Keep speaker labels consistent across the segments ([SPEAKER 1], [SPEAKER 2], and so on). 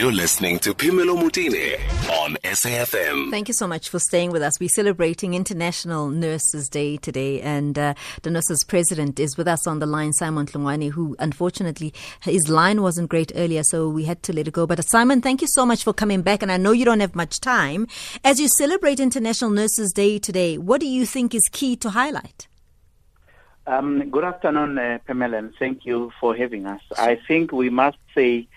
[SPEAKER 1] You're listening to Phemelo Motene on SAFM.
[SPEAKER 2] Thank you so much for staying with us. We're celebrating International Nurses Day today, and uh, the nurses president is with us on the line, Simon Hlungwani, who unfortunately his line wasn't great earlier, so we had to let it go. But uh, Simon, thank you so much for coming back, and I know you don't have much time. As you celebrate International Nurses Day today, what do you think is key to highlight?
[SPEAKER 3] Um, good afternoon, uh, Pamela, and thank you for having us. I think we must say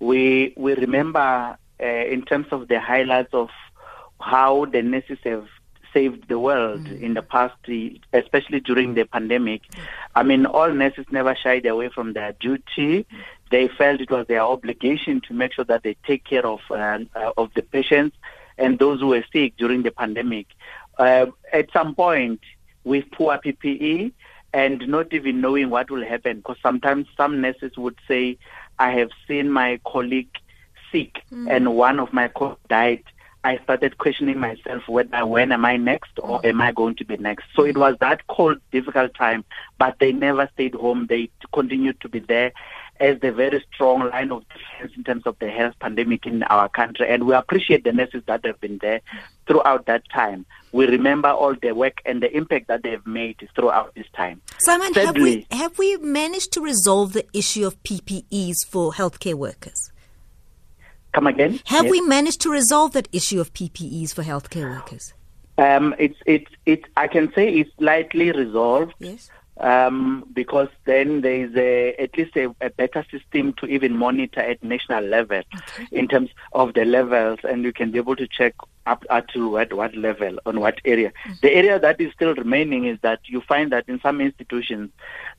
[SPEAKER 3] we we remember uh, in terms of the highlights of how the nurses have saved the world mm. in the past, especially during the pandemic. I mean, all nurses never shied away from their duty. They felt it was their obligation to make sure that they take care of uh, uh, of the patients and those who were sick during the pandemic. Uh, at some point, with poor PPE and not even knowing what will happen, because sometimes some nurses would say, I have seen my colleague sick mm. and one of my colleagues died, I started questioning myself whether when am I next or am I going to be next. So it was that cold, difficult time, but they never stayed home. They continued to be there as the very strong line of defense in terms of the health pandemic in our country. And we appreciate the nurses that have been there throughout that time. We remember all the work and the impact that they've made throughout this time.
[SPEAKER 2] Simon, Thirdly, have we have we managed to resolve the issue of PPEs for healthcare workers?
[SPEAKER 3] Come again?
[SPEAKER 2] Have yes. we managed to resolve that issue of PPEs for healthcare workers?
[SPEAKER 3] Um, it's it's it. I can say it's slightly resolved.
[SPEAKER 2] Yes.
[SPEAKER 3] Um, because then there is a, at least a, a, better system to even monitor at national level okay. in terms of the levels, and you can be able to check up, up to what, what level, on what area. Mm-hmm. The area that is still remaining is that you find that in some institutions,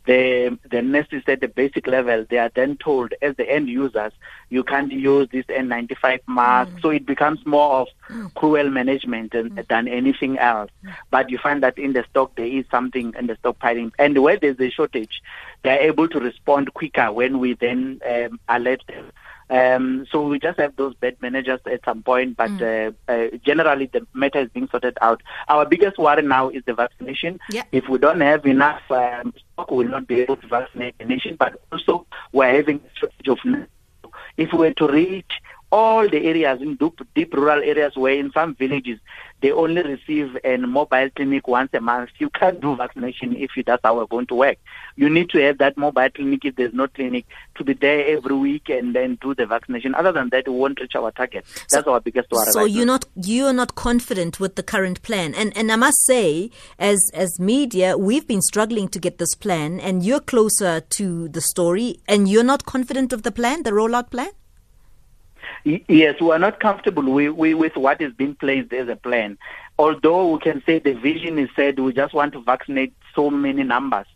[SPEAKER 3] the, the nurses at the basic level, they are then told as the end users, you can't use this N95 mask. Mm-hmm. So it becomes more of mm-hmm. cruel management and, mm. than anything else. Mm. But you find that in the stock, there is something in the stockpiling. And where there's a shortage, they're able to respond quicker when we then um, alert them um, so we just have those bed managers at some point, but mm. uh, uh, generally the matter is being sorted out. Our biggest worry now is the vaccination.
[SPEAKER 2] Yeah.
[SPEAKER 3] If we don't have enough um, stock, we will not be able to vaccinate the nation. But also, we're having a shortage of. If we were to reach all the areas in deep, deep rural areas where in some villages they only receive a mobile clinic once a month. You can't do vaccination if that's how we're going to work. You need to have that mobile clinic if there's no clinic to be there every week and then do the vaccination. Other than that, we won't reach our target. That's so, our biggest worry.
[SPEAKER 2] So
[SPEAKER 3] right
[SPEAKER 2] you're
[SPEAKER 3] now.
[SPEAKER 2] not you're not confident with the current plan, and and I must say, as as media, we've been struggling to get this plan, and you're closer to the story, and you're not confident of the plan, the rollout plan.
[SPEAKER 3] Yes, we are not comfortable we, with what is being placed as a plan. Although we can say the vision is said we just want to vaccinate so many numbers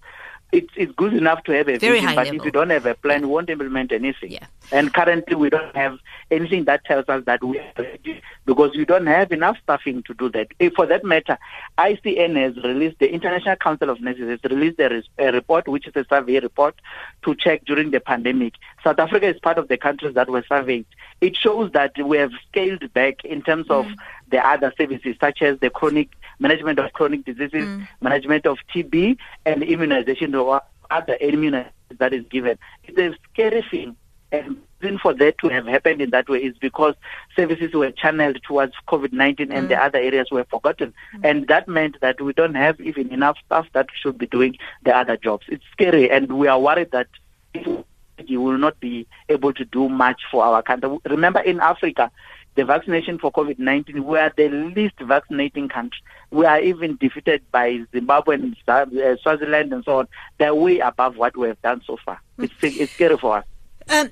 [SPEAKER 3] it's it's good enough to have a
[SPEAKER 2] Very
[SPEAKER 3] vision, but
[SPEAKER 2] level.
[SPEAKER 3] if you don't have a plan, you won't implement anything.
[SPEAKER 2] Yeah.
[SPEAKER 3] And currently, we don't have anything that tells us that we are ready because we don't have enough staffing to do that. If, for that matter, ICN has released the International Council of Nurses has released a, a report, which is a survey report, to check during the pandemic. South Africa is part of the countries that were surveyed. It shows that we have scaled back in terms of mm. the other services, such as the chronic management of chronic diseases, mm. management of TB, and immunization or other immunization that is given. It's a scary thing. And reason for that to have happened in that way is because services were channeled towards COVID-19 mm. and the mm. other areas were forgotten. Mm. And that meant that we don't have even enough staff that should be doing the other jobs. It's scary and we are worried that you will not be able to do much for our country. Remember in Africa, the vaccination for COVID-19, we are the least vaccinating country. We are even defeated by Zimbabwe and uh, Swaziland and so on. They're way above what we have done so far. It's, it's scary for us.
[SPEAKER 2] Um,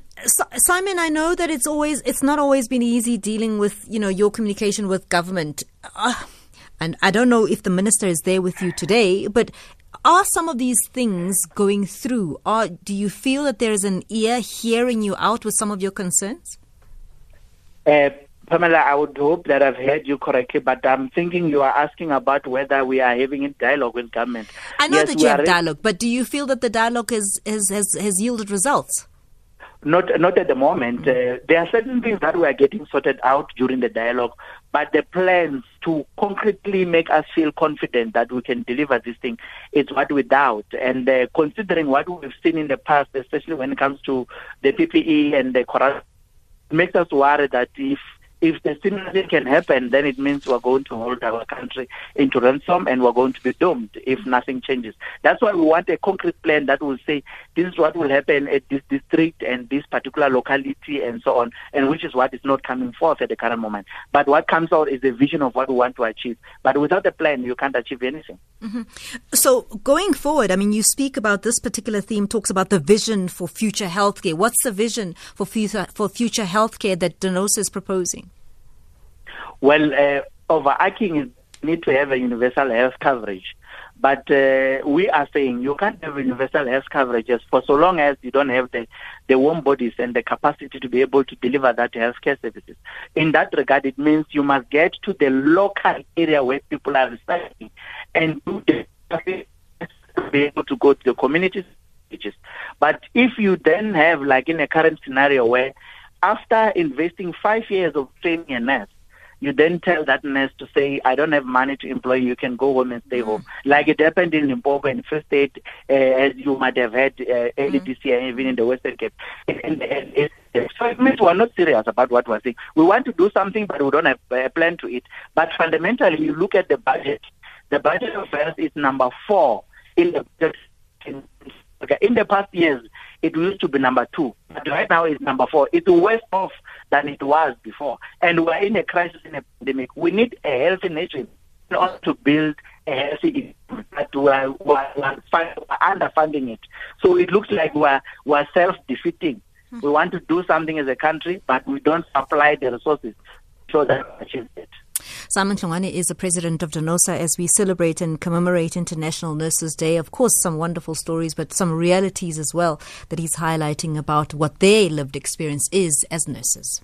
[SPEAKER 2] Simon, I know that it's always it's not always been easy dealing with you know your communication with government, uh, and I don't know if the minister is there with you today, but are some of these things going through? Or do you feel that there is an ear hearing you out with some of your concerns?
[SPEAKER 3] Uh, Pamela, I would hope that I've heard you correctly, but I'm thinking you are asking about whether we are having a dialogue with government.
[SPEAKER 2] I know yes, that you have dialogue, but do you feel that the dialogue has, has, has, has yielded results?
[SPEAKER 3] Not, not at the moment. Uh, there are certain things that we are getting sorted out during the dialogue, but the plans to concretely make us feel confident that we can deliver this thing is what we doubt. And uh, considering what we've seen in the past, especially when it comes to the PPE and the corruption makes us worry that if if the similar can happen, then it means we're going to hold our country into ransom and we're going to be doomed if nothing changes. That's why we want a concrete plan that will say this is what will happen at this district and this particular locality and so on, and which is what is not coming forth at the current moment. But what comes out is a vision of what we want to achieve. But without a plan, you can't achieve anything.
[SPEAKER 2] Mm-hmm. So going forward, I mean, you speak about this particular theme, talks about the vision for future healthcare. What's the vision for future for future healthcare that DENOSA is proposing?
[SPEAKER 3] Well, uh, overarching is need to have a universal health coverage. But uh, we are saying you can't have universal health coverage for so long as you don't have the, the warm bodies and the capacity to be able to deliver that healthcare services. In that regard, it means you must get to the local area where people are residing and do the be able to go to the communities. But if you then have, like in a current scenario where after investing five years of training a nurse, you then tell that nurse to say, I don't have money to employ you, you can go home and stay mm. home. Like it happened in Limpopo in First State, uh, as you might have heard uh, early mm. this year, even in the Western Cape. And, and, and, so it means we're not serious about what we're saying. We want to do something, but we don't have a plan to it. But fundamentally, you look at the budget. The budget of health is number four in the budget. In the past years, it used to be number two, but right now it's number four. It's worse off than it was before. And we're in a crisis in a pandemic. We need a healthy nation in order to build a healthy but we're, we're, we're underfunding it. So it looks like we're, we're self-defeating. Mm-hmm. We want to do something as a country, but we don't supply the resources so that we achieve it.
[SPEAKER 2] Simon Hlungwani is the president of DENOSA as we celebrate and commemorate International Nurses Day. Of course, some wonderful stories, but some realities as well that he's highlighting about what their lived experience is as nurses.